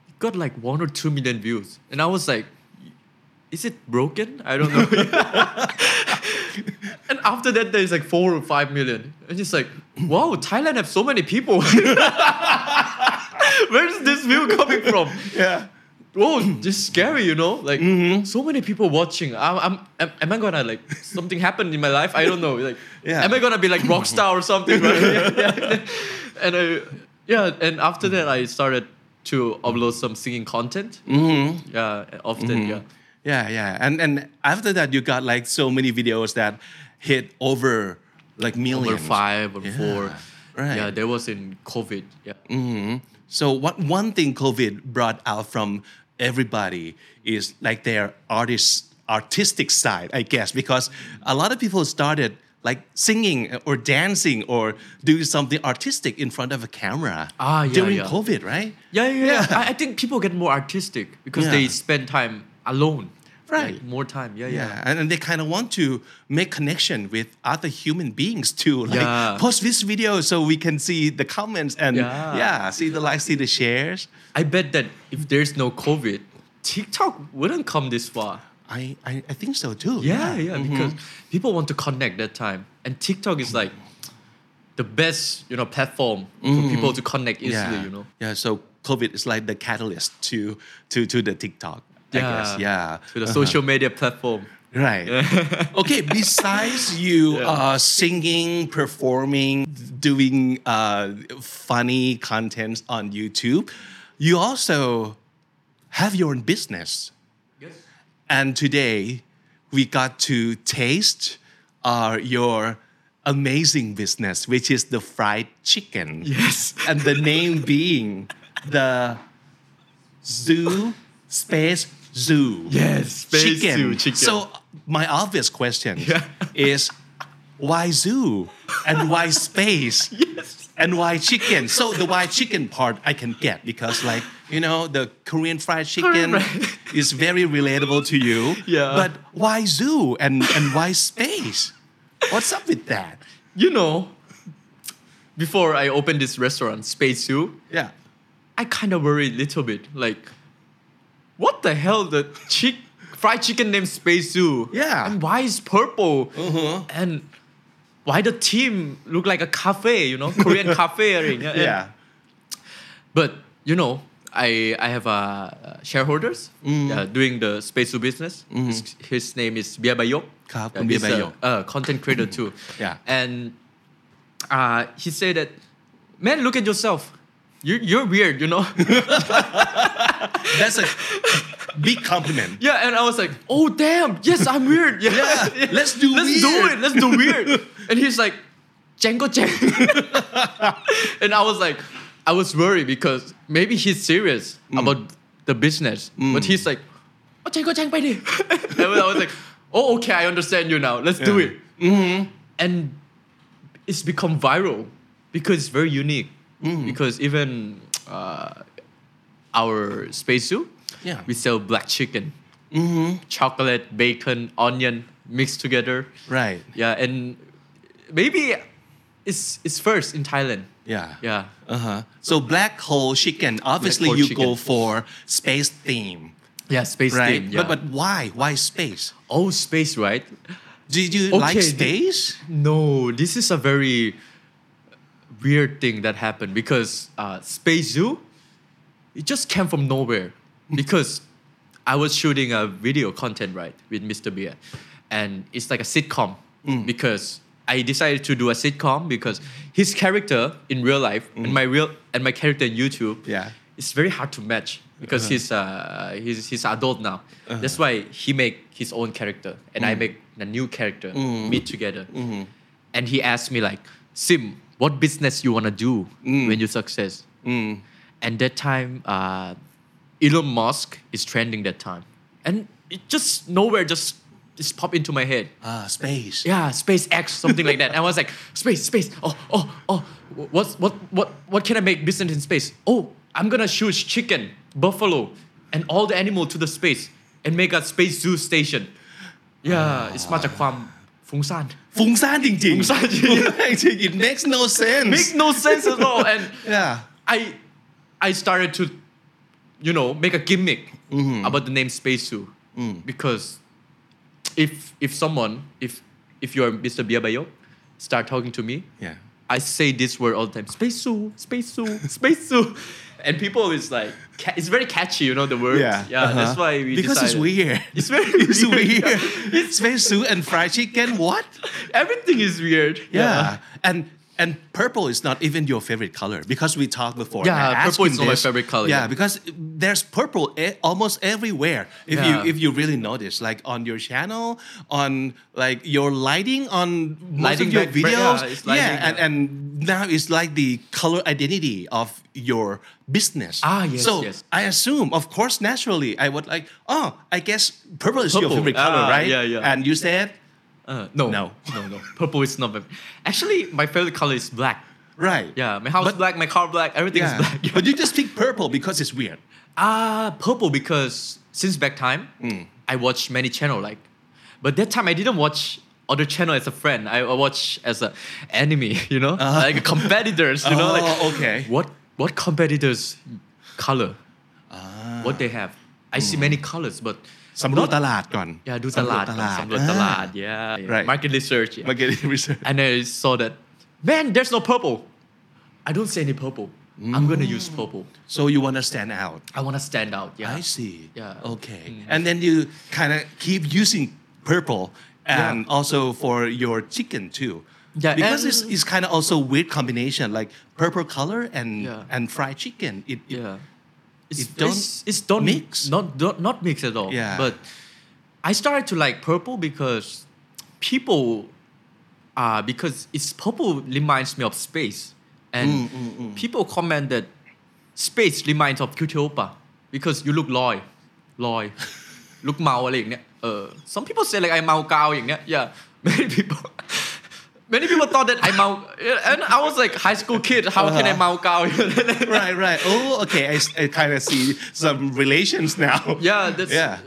it got like one or two million views. And I was like, is it broken? I don't know. [laughs] and after that, there's like four or five million. And it's like, wow, Thailand have so many people. [laughs] Where's this view coming from? Yeah. Oh, Whoa, just scary, you know? Like mm-hmm. so many people watching. I'm, I'm, am, am I gonna like something happened in my life? I don't know. Like, Yeah. am I gonna be like rock star or something? Right? Yeah, [laughs] yeah. And I, yeah, and after that, I started to upload some singing content. Mm-hmm. Yeah, often. Mm-hmm. Yeah. Yeah, yeah. And and after that you got like so many videos that hit over like millions. Over five or Yeah, four. right. Yeah, that was in COVID. Yeah. Mm-hmm. So what one thing COVID brought out from everybody is like their artist artistic side, I guess, because a lot of people started like singing or dancing or doing something artistic in front of a camera Ah, yeah, during yeah. COVID, right? Yeah, yeah, Yeah. I, I think people get more artistic because they spend time alone. Right. Like, more time. Yeah, yeah. Yeah, and, and they kind of want to make connection with other human beings too. [laughs] Like Yeah. post this video so we can see the comments and Yeah. yeah, see the likes, see the shares. I bet that if there's no COVID, TikTok wouldn't come this far. I, I, I think so too. Yeah, yeah, Mhm. because people want to connect that time, and TikTok is like the best, you know, platform for people to connect easily. Mm-hmm. yeah. You know. Yeah, so COVID is like the catalyst to to to the TikTok. I guess. Yeah. To the Uh-huh. social media platform. [laughs] Right. [laughs] okay. Besides you Yeah. uh, singing, performing, doing uh, funny contents on YouTube, you also have your own business. Yes. And today we got to taste uh, your amazing business, which is the fried chicken. Yes. [laughs] And the name being the Zoo Space Zoo. Yes, Space Zoo chicken. So my obvious question [laughs] Yeah. is why zoo and why [laughs] space? Yes. and why chicken? So the why chicken part I can get because like you know the Korean fried chicken Right. [laughs] is very relatable to you. Yeah. But why zoo and and why space? What's up with that? You know, before I opened this restaurant, Space Zoo, Yeah. I kind of worried a little bit. Like, what the hell the chick fried chicken named Space Zoo? Yeah. And why is purple? Uh huh. And why the team look like a cafe, you know, Korean [laughs] cafe ring. And, yeah. But you know, I I have uh, shareholders mm. uh, doing the Space Zoo business. Mm-hmm. His, his, name is Beer Baiyoke. Uh, uh, content creator too. yeah. And uh, he said that, man, look at yourself you're, you're weird, you know? [laughs] That's a big compliment. Yeah, and I was like, oh damn, yes, I'm weird. Yeah, yeah [laughs] let's do let's weird. do it. Let's do weird. [laughs] and he's like, Django Jang. and I was like, I was worried because maybe he's serious mm. about the business, mm. but he's like, oh Django Jang, baby. and I was like, oh okay, I understand you now. Let's yeah. do it. Mm-hmm. And it's become viral because it's very unique. Mm. Because even uh, our space zoo, Yeah. we sell black chicken, chocolate, bacon, onion mixed together. Right. Yeah, and maybe it's it's first in Thailand. Yeah. Yeah. Uh-huh. So black hole chicken. Obviously hole you chicken. go for space theme. Yeah, space Right? theme. Yeah. But but why? Why space? oh, space, right? Did you like Okay, the- space? No, this is a very weird thing that happened because uh, Space Zoo, it just came from nowhere. [laughs] because I was shooting a video content right with Mr. Beer, and it's like a sitcom. Mm. Because I decided to do a sitcom because his character in real life and mm. my real and my character in YouTube, Yeah. it's very hard to match because uh-huh. he's uh he's he's adult now. Uh-huh. That's why he make his own character and I mm. make a new character meet together. Mm-hmm. And he asked me like, Sim, what business you want to do mm. when you success. Mm. And that time, uh, Elon Musk is trending that time, and it just nowhere just just popped into my head. Ah, uh, space. Yeah, space X, something like that. I was like, space, space. Oh, oh, oh. What, what, what, what can I make business in space? Oh, I'm gonna shoot chicken, buffalo, and all the animal to the space and make a space zoo station. Yeah, uh, it's ah. much a quam. ฟุ้งซ่าน [laughs] ฟุ้งซ่านจริงๆ ฟุ้งซ่านจริง จริง It makes no sense. Make no sense at all. And Yeah. I I started to, you know, make a gimmick about the name Space Zoo because if if someone if if you're Mr. Biabayo, start talking to me, Yeah. I say this word all the time: Space Zoo, Space Zoo, Space Zoo, [laughs] and people is like, ca- it's very catchy, you know, the word. Yeah. yeah. uh-huh. That's why we Because it's weird. It's very [laughs] It's weird. weird. Space zoo and fried chicken. What? [laughs] Everything is weird. Yeah. And and purple is not even your favorite color because we talked before. Yeah, purple is not my favorite color, Yeah, yeah. because there's purple almost everywhere. If Yeah. you if you really notice, like on your channel, on like your lighting on most Lighting of your back- videos. yeah, lighting, yeah, and, and now it's like the color identity of your business. Ah, yes, So yes. I assume, of course, naturally, I would like, oh, I guess purple is your favorite color, Ah, right? yeah, yeah. And you said, Uh, no, No. no, no. Purple is not my. Actually, my favorite color is black. right. Yeah, my house But- black, my car black, everything is Yeah. black. but you just pick purple because it's weird. Ah, purple because since back time, Mm. I watched many channel like, but that time I didn't watch other channel as a friend. I watch as a enemy, [laughs] you know, like competitors, you know, like Uh-huh. Oh, okay. what what competitors color, Ah. what they have. I see many colors, but สำรวจ not- ตลาดก่อน yeah, do ตลาด ตลาด สำรวจตลาด yeah, yeah. Right. market research, yeah. market [laughs] research and I saw that, man, there's no purple. I don't see any purple. I'm gonna use purple. so you want to stand out I wanna stand out. Yeah. I see Yeah. okay and then you kind of keep using purple and Yeah. also for your chicken too Yeah, because and- it's, it's kind of also weird combination like purple color and Yeah. and fried chicken it, it- Yeah. it's, it don't it's, it's don't mix not don't, not mix at all yeah. but i started to like purple because people uh, because it's purple reminds me of space and mm, mm, mm. people comment that space reminds of Kyutae Oppa because you look loy loy [laughs] look เมาอะไรอย่างเนี้ยเออ some people say like I เมากาวอย่างเนี้ย yeah [laughs] many people many people thought that I mount, and I was like high school kid. How uh-huh. can I uh-huh. mount [laughs] cow? right, right. Oh, okay. I, I kind of see some relations now. Yeah, that's, yeah.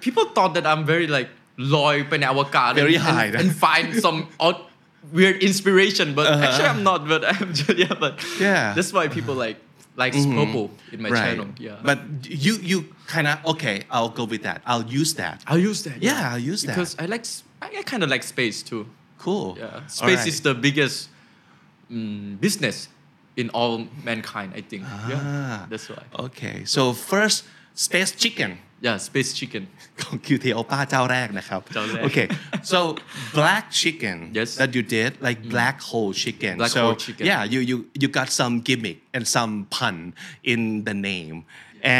People thought that I'm very like loyal penawakar, our garden. Very high, and, and find some odd, weird inspiration. But uh-huh. actually, I'm not. But [laughs] I'm just yeah. But yeah, that's why people like like likes mm-hmm. in my right. channel. Yeah. But you you kind of okay. I'll go with that. I'll use that. I'll use that. Yeah, yeah I'll use because that because I like I kind of like space too. cool yeah All space right. is the biggest mm, business in all mankind I think Ah. yeah that's why okay so first space chicken yeah space chicken [laughs] ของ QT Opa เจ้าแรกนะครับ เจ้าแรก Okay so black chicken Yes. that you did like black whole chicken Black so whole chicken. yeah you you you got some gimmick and some pun in the name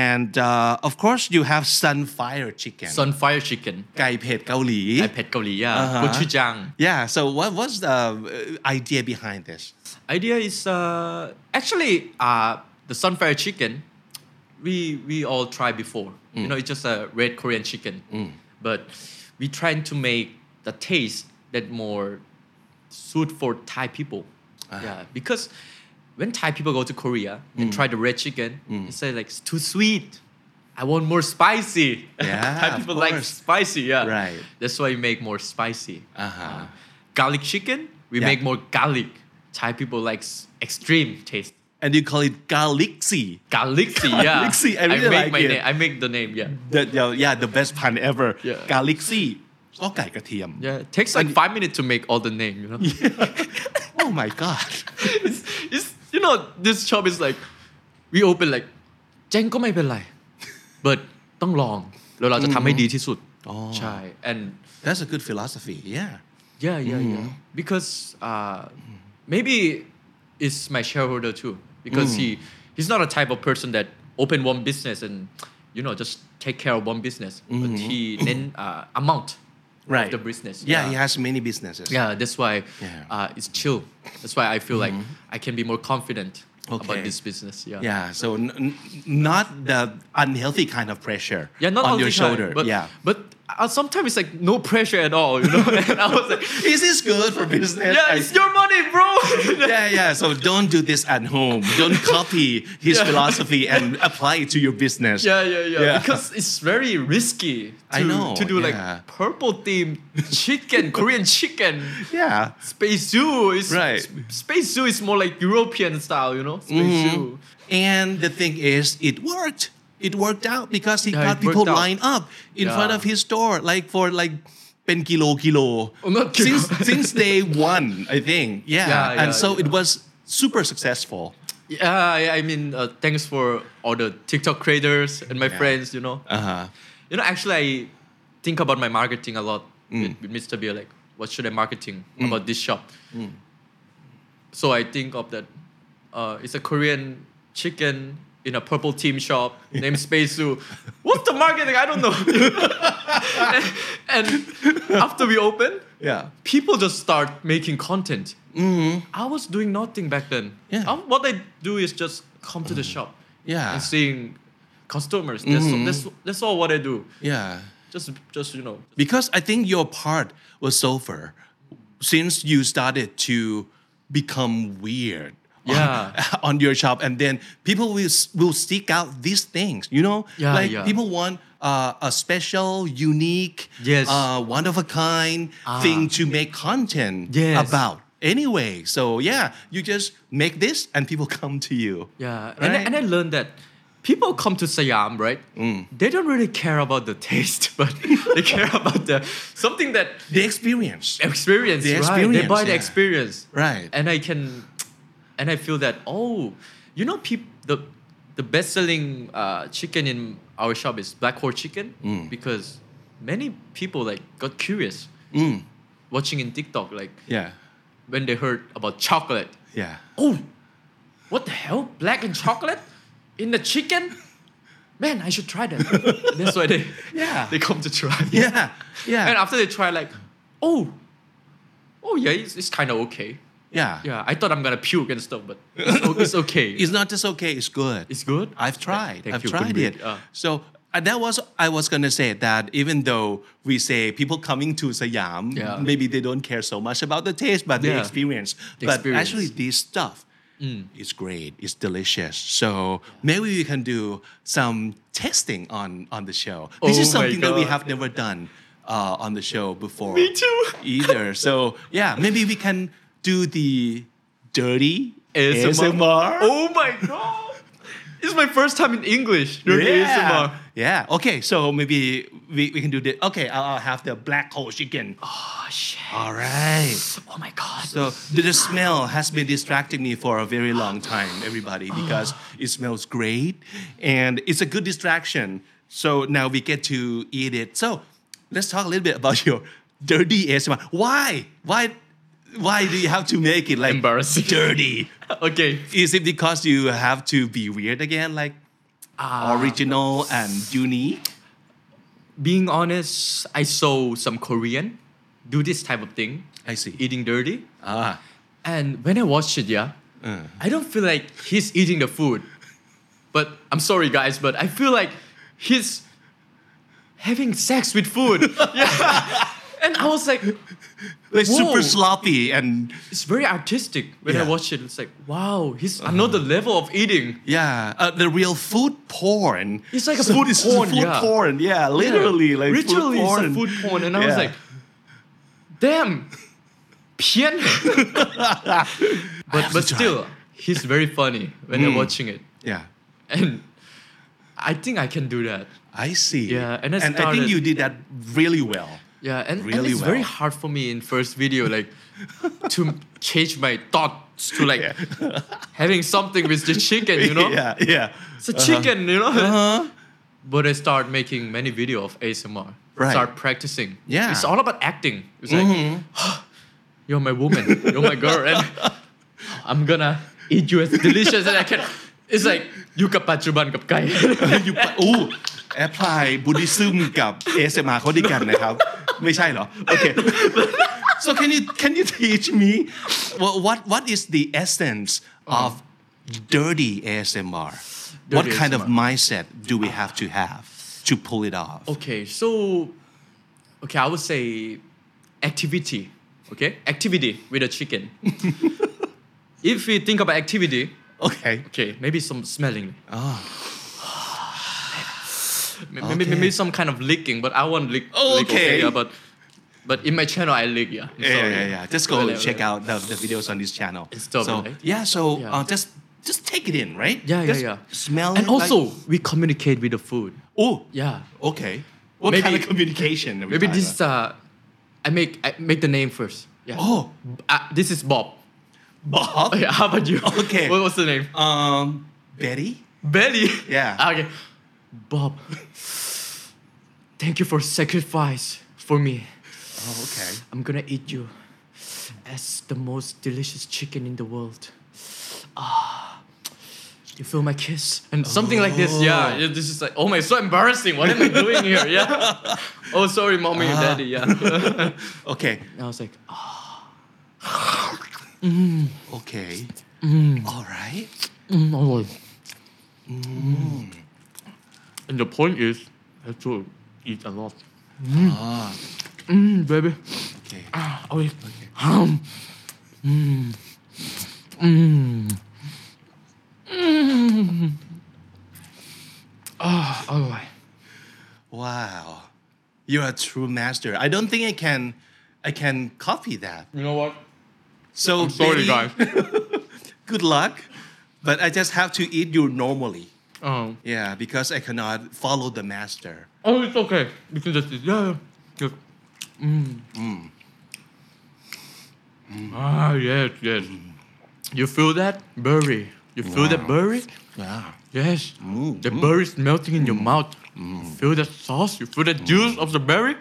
and uh, of course you have sunfire chicken sunfire chicken ไก่เผ็ดเกาหลี ไอเผ็ดเกาหลีอ่ะ Uh-huh. โคชูจัง yeah so what was the uh, idea behind this idea is uh, actually uh, the sunfire chicken we we all tried before you know it's just a red korean chicken but we trying to make the taste that more suit for thai people yeah because when Thai people go to Korea and mm. try the red chicken, mm. they say like it's too sweet. I want more spicy. [laughs] Yeah, Thai people like spicy. Yeah, right. That's why we make more spicy. Uh-huh. Uh, garlic chicken, we yeah. make more garlic. Thai people like extreme taste. And you call it Galaxy. Galaxy, yeah. Galaxy, I, really I make like my it. name. I make the name, yeah. The, yeah, yeah, the best pun ever. Yeah. Galaxy. Yeah, it takes like five minutes to make all the name, you know. Yeah. [laughs] oh my god. it's [laughs] know, this shop is like, we open like, เจ๊งก็ไม่เป็นไร but ต้องลองแล้วเราจะทำให้ดีที่สุด อ๋อ ใช่ and that's a good philosophy yeah Yeah, yeah, Mm-hmm. yeah. Because uh, maybe it's my shareholder too. Because Mm. he he's not a type of person that open one business and you know just take care of one business. But he then uh, amount Mm-hmm. right the business. yeah, he has many businesses Yeah, that's why Yeah. Mm-hmm. uh, it's chill. That's why I feel like I can be more confident Okay. about this business. Yeah. yeah so n- n- not the unhealthy kind of pressure Yeah, not on your shoulder but yeah but uh, sometimes it's like no pressure at all, you know. [laughs] and I was like, is this good for business yeah, I- it's your money, bro. [laughs] yeah yeah so don't do this at home don't [laughs] copy his Yeah. philosophy and apply it to your business Yeah, yeah, yeah, Yeah. Because it's very risky. To, I know, to do yeah. like purple themed chicken, Korean chicken. yeah Space Zoo is Right. Space Zoo is more like European style, you know. Space Zoo. And the thing is, it worked. It worked out because he Yeah, got people lined up in Yeah. front of his store, like for like pen kilo kilo. Oh, not kilo. Since since day one, I think. [laughs] Yeah. Yeah, and so it was super successful. Yeah, I mean, uh, thanks for all the TikTok creators and my friends, you know. Uh huh. You know, actually, I think about my marketing a lot Mm. with, with Mr. Beer. Like, what should I marketing about this shop? so I think of that. Uh, it's a Korean chicken in a purple team shop named Space Zoo. What's the marketing? I don't know. and, [laughs] and after we open, Yeah. people just start making content. Mm-hmm. I was doing nothing back then. Yeah. Uh, what I do is just come to the mm. shop Yeah. and seeing customers. That's, all, that's, that's all what I do. Yeah. Just, just you know. Because I think your part was over since you started to become weird. On- Yeah. [laughs] On, your shop, and then people will will seek out these things. You know, Yeah, like yeah. people want uh, a special, unique, Yes. uh, one of a kind thing to make content Yes. about. Anyway, so yeah, you just make this, and people [laughs] come to you. Yeah, and, I, Right? and I learned that people come to Siam, right? Mm. They don't really care about the taste, [laughs] but they care about the something that The experience, experience. The right? They experience, buy the experience, right? and I can, and I feel that oh, you know, peop, the the best selling uh, chicken in our shop is black hole chicken Mm. because many people like got curious Mm, watching in TikTok like yeah, when they heard about chocolate. yeah. oh, what the hell? Black and chocolate in the chicken? Man, I should try that. [laughs] That's why they Yeah. they come to try. Yeah, yeah, And after they try, like, oh, oh yeah, it's, it's kind of okay. Yeah. Yeah, I thought I'm gonna puke and stuff, but it's, it's okay. [laughs] It's not just okay; it's good. It's good. I've tried. Thank I've you, tried it. Uh. So uh, that was I was gonna say that even though we say people coming to Siam, Yeah. maybe they don't care so much about the taste, but the Yeah. experience. The but experience. actually, this stuff is great. It's delicious. So maybe we can do some testing on on the show. This Oh is my something that we God. have never done uh, on the show before. [laughs] Me too. Either. So yeah, maybe we can do the dirty ASMR. Oh my god! It's my first time in English. Doing ASMR. Yeah. Okay. So maybe we, we can do this. Okay. I'll, I'll have the black hole chicken. Oh shit! All right. Oh my god! So the, the smell has been distracting me for a very long time, everybody, because [gasps] it smells great and it's a good distraction. So now we get to eat it. So let's talk a little bit about [laughs] your dirty ASMR. Why? Why? Why do you have to make it like Embarrassing. dirty? [laughs] okay. Is it because you have to be weird again, like Ah. original and unique? being honest, I saw some Korean do this type of thing, I see. eating dirty. Ah. And when I watched it, yeah, Uh. I don't feel like he's eating the food. But I'm sorry, guys, but I feel like he's having sex with food. [laughs] yeah. And I was like, Like Whoa. super sloppy and it's very artistic. When I watch it, it's like, wow, he's another level of eating. yeah, uh, the real food porn. It's like a food food porn, food yeah. porn. Yeah, literally like literally food porn. it's a food porn. And I was like, damn, pian. [laughs] but but still, he's very funny when I'm Mm. watching it. yeah, And I think I can do that. I see. Yeah, and I I think you did that really well. Yeah, and, and Really it's very well. hard for me in first video, like to change my thoughts to like having something with the chicken, you know? yeah, yeah. It's a chicken, you know? Uh-huh. But I start making many video of ASMR. Right. Start practicing. Yeah. It's all about acting. It's like, [gasps] you're my woman, you're my girl, and I'm gonna eat you as delicious as I can. It's like อยู่กับปัจจุบันกับไก่ อยู่ปะอู้แอพพลายบุดิซึมกับ [laughs] ASMR เขาด้วยกันนะครับ ไม่ใช่เหรอ โอเค so can you can you teach me what what, what is the essence of dirty ASMR what Dirty kind of ASMR. mindset do we have to have to pull it off Okay, so okay, I would say activity. Okay, activity with a chicken. [laughs] if we think about activity, okay okay, maybe some smelling. Ah. Maybe, Okay. maybe some kind of licking, but I won't lick. lick, Okay. yeah, but but in my channel I lick. Yeah. I'm yeah, yeah, yeah. Just go Whatever. check out the, the videos on this channel. It's dope, so right? yeah, so Yeah. Uh, just just take it in, right? Yeah, yeah, Just yeah. Smell And it. like- also we communicate with the food. oh, Yeah. okay. What Maybe- kind of communication? Maybe this uh, I make I make the name first. Yeah. Oh, Uh, this is Bob. Bob. [laughs] Okay, how about you? Okay. [laughs] what was the name? Um, Betty. Belly. Yeah. [laughs] Okay. Bob. Thank you for sacrifice for me. Oh, okay. I'm gonna eat you. as the most delicious chicken in the world. Ah, you feel my kiss and something like this. Yeah, yeah, this is like oh my, so embarrassing. What am I doing here? Yeah. [laughs] Oh, sorry, mommy and daddy. Yeah. [laughs] Okay. I was like, oh, Okay. Mm. All right. mm, oh. Mm. And the point is, I have to eat a lot. Ah, Mm, baby. okay. Ah, oh, yeah. Um, mm, mm, mm. Ah, oh, boy. Wow. You're a true master. I don't think I can I can copy that. You know what? So I'm sorry, baby, guys. [laughs] good luck. But I just have to eat you normally. Oh, Yeah, because I cannot follow the master. oh, it's okay. You can just. Yeah, yeah. Just, mm. Ah, yes, yes. You feel that berry? You feel that berry? Wow. Yes. Mm, The berry is melting in your mouth. You feel that sauce? You feel the juice of the berry?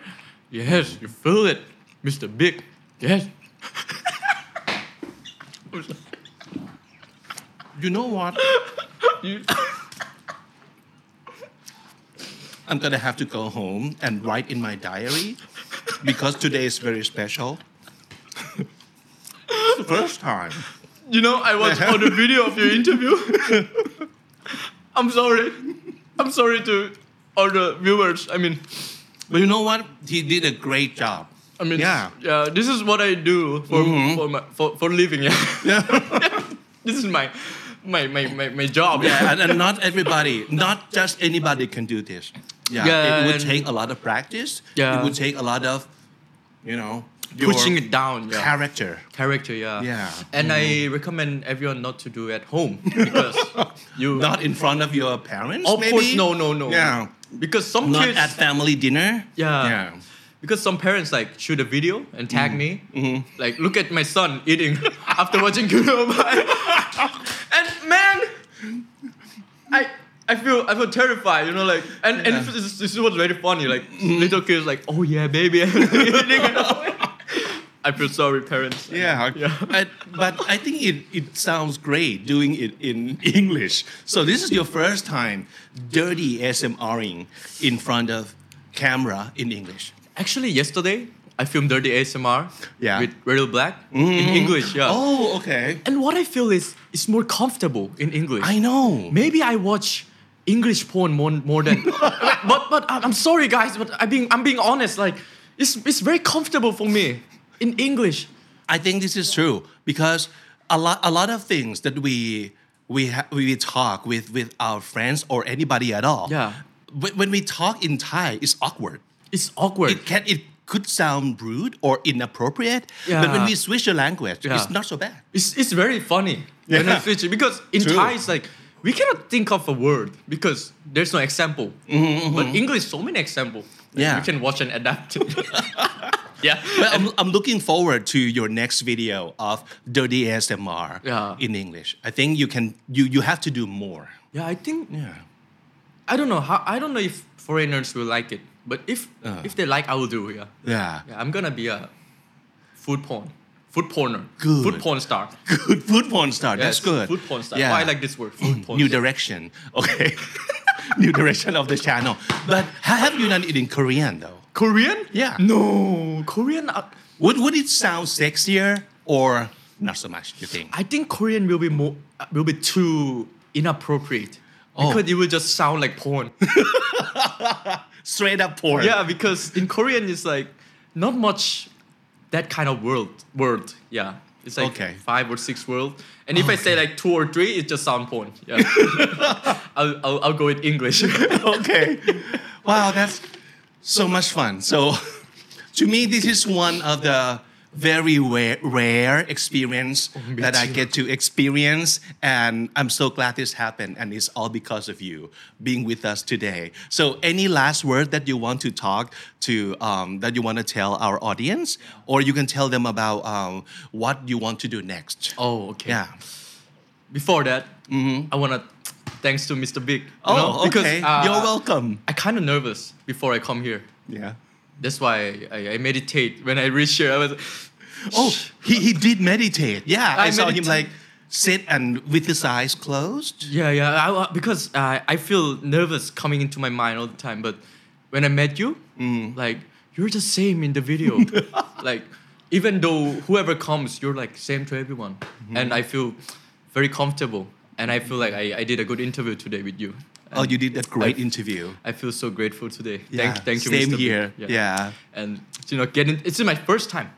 Yes, you feel it, Mr. Big. Yes. [laughs] You know what? [laughs] You- I'm gonna have to go home and write in my diary because today is very special. It's the first time. You know, I watched all the video of your interview. [laughs] I'm sorry. I'm sorry to all the viewers. I mean, But you know what? He did a great job. I mean, Yeah. yeah. This is what I do for mm-hmm. for my for, for living. Yeah. Yeah. [laughs] this is my my my my, my job. yeah, and, and not everybody, not just anybody can do this. Yeah, Yeah, it would take a lot of practice. Yeah. it would take a lot of, you know, Pushing it down. Yeah. character. Character. Yeah. Yeah. And I recommend everyone not to do at home because [laughs] you Not in front of your parents. Of maybe? course, no, no, no. Yeah, Because some not kids, at family dinner. yeah, yeah. Because some parents like shoot a video and tag Mm. me, Mm-hmm. like look at my son eating [laughs] after watching Kurobai, and man, I I feel I feel terrified, you know, like and and Yeah. Mm-hmm. this, this was very funny, like little kids like, oh yeah, baby, [laughs] I feel sorry, parents. Yeah, Yeah. But, but I think it, it sounds great doing it in [laughs] English. So this is your first time dirty ASMRing in front of camera in English. Actually, yesterday I filmed Dirty ASMR Yeah. with Rae Lil Black in English. Yeah. Oh, okay. And what I feel is it's more comfortable in English. I know. Maybe I watch English porn more, more than. [laughs] but but I'm sorry guys, but I'm being I'm being honest. Like it's it's very comfortable for me in English. I think this is true because a lot a lot of things that we we ha- we talk with with our friends or anybody at all. Yeah. When, when we talk in Thai, it's awkward. It's awkward. It can it could sound rude or inappropriate. yeah. But when we switch the language, Yeah. it's not so bad. It's, it's very funny when I Yeah. switch it because in True. Thai it's like we cannot think of a word because there's no example. But English so many example. Mm-hmm, Yeah. we can watch and adapt. [laughs] yeah. But I'm, I'm looking forward to your next video of dirty ASMR Yeah. in English. I think you can you you have to do more. yeah, I think Yeah. I don't know how I don't know if foreigners will like it, but if Uh. if they like, I will do. Yeah. Yeah. Yeah, I'm gonna be a food porn, food porner, Good. food porn star. Good food porn star. That's Yes, good. Food porn star. Yeah. Why I like this word, food porn. New star. direction. Okay. [laughs] New direction of the channel. But ha- have you done it in Korean though? Korean? Yeah. No, Korean. Uh, Would would it sound sexier or not so much? You think? I think Korean will be more uh, will be too inappropriate Oh. because it will just sound like porn. [laughs] Straight up porn. yeah, because in Korean it's like not much that kind of world world Yeah. It's like Okay. five or six world And if I say like two or three, it just sound porn. Yeah. [laughs] I'll, I'll, I'll go with English. [laughs] okay. Wow, that's so much fun. So, [laughs] to me, this is one of the very rare, rare experience me that I get to experience, and I'm so glad this happened, and it's all because of you being with us today. So, any last word that you want to talk to, um, that you want to tell our audience, or you can tell them about um, what you want to do next. oh, okay. Yeah. Before that, I wanna thanks to Mr. Big. Oh, know, because, okay. uh, You're welcome. I kind of nervous before I come here. Yeah. That's why I, I meditate when I reach here. I was, [gasps] Oh, he, he did meditate. Yeah, I, I saw him like sit and with his eyes closed. Yeah, yeah. I, because uh, I feel nervous coming into my mind all the time. But when I met you, Mm. like you're the same in the video. [laughs] like even though whoever comes, you're like same to everyone, Mm-hmm. and I feel very comfortable. And I feel like I, I did a good interview today with you. Oh, you did a great I- interview. I feel so grateful today. Yeah, Thank, thank you. same Mr. Here. Yeah. yeah. And you know, getting it's my first time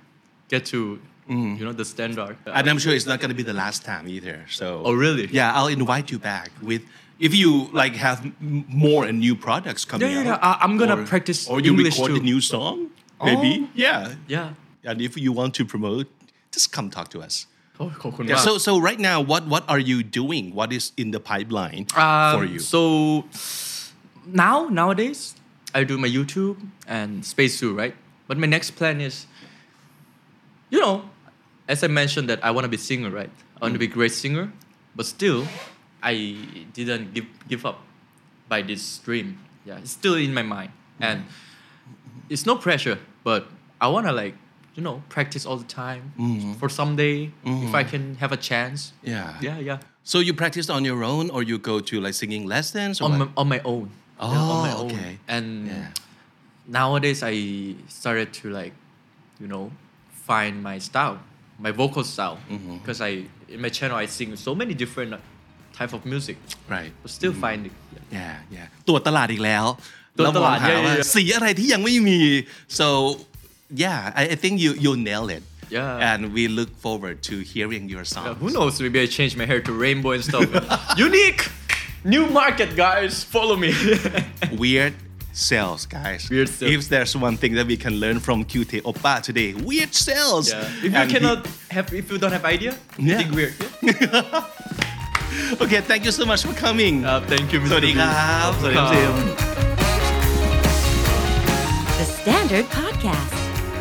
get to Mm. you know the standard. And I'm sure it's not going to be the last time either. So. Oh, really? Yeah, I'll invite you back with if you like have more and new products coming Yeah, yeah, out. yeah. I- I'm gonna or- practice Or you English record too. a new song, maybe. Oh. Yeah. yeah. And if you want to promote, just come talk to us. Oh, yeah. So so right now, what what are you doing? What is in the pipeline um, for you? So now nowadays, I do my YouTube and Space Zoo, right? But my next plan is, you know, as I mentioned that I want to be singer, right? I want to be mm. great singer, but still, I didn't give give up by this dream. Yeah, it's still in my mind, and it's no pressure, but I want to like you know, practice all the time for someday if I can have a chance. Yeah. Yeah, yeah. So you practice on your own, or you go to like singing lessons? Or on what? my, on my own. Yeah, on my Oh, own. okay. And Yeah. nowadays I started to like, you know, find my style, my vocal style, Mm-hmm. because I in my channel I sing so many different uh, type of music, right. but still finding. Yeah. Yeah, yeah. ตรวจตลาดอีกแล้ว ตรวจตลาด แวมองห yeah, yeah, ว่า yeah. สีอะไรที่ยังไม่มี so yeah, I, I think you you nail it. Yeah. And we look forward to hearing your song. Yeah, who knows? Maybe I change my hair to rainbow and stuff. [laughs] Unique! New market, guys. Follow me. [laughs] Weird sales, guys. Weird sales. If there's one thing that we can learn from Kyutae Oppa today, weird sales. Yeah. If you and cannot he... have, if you don't have idea, yeah. think weird. Yeah? [laughs] okay, thank you so much for coming. Uh, thank you, Mr. The Standard Podcast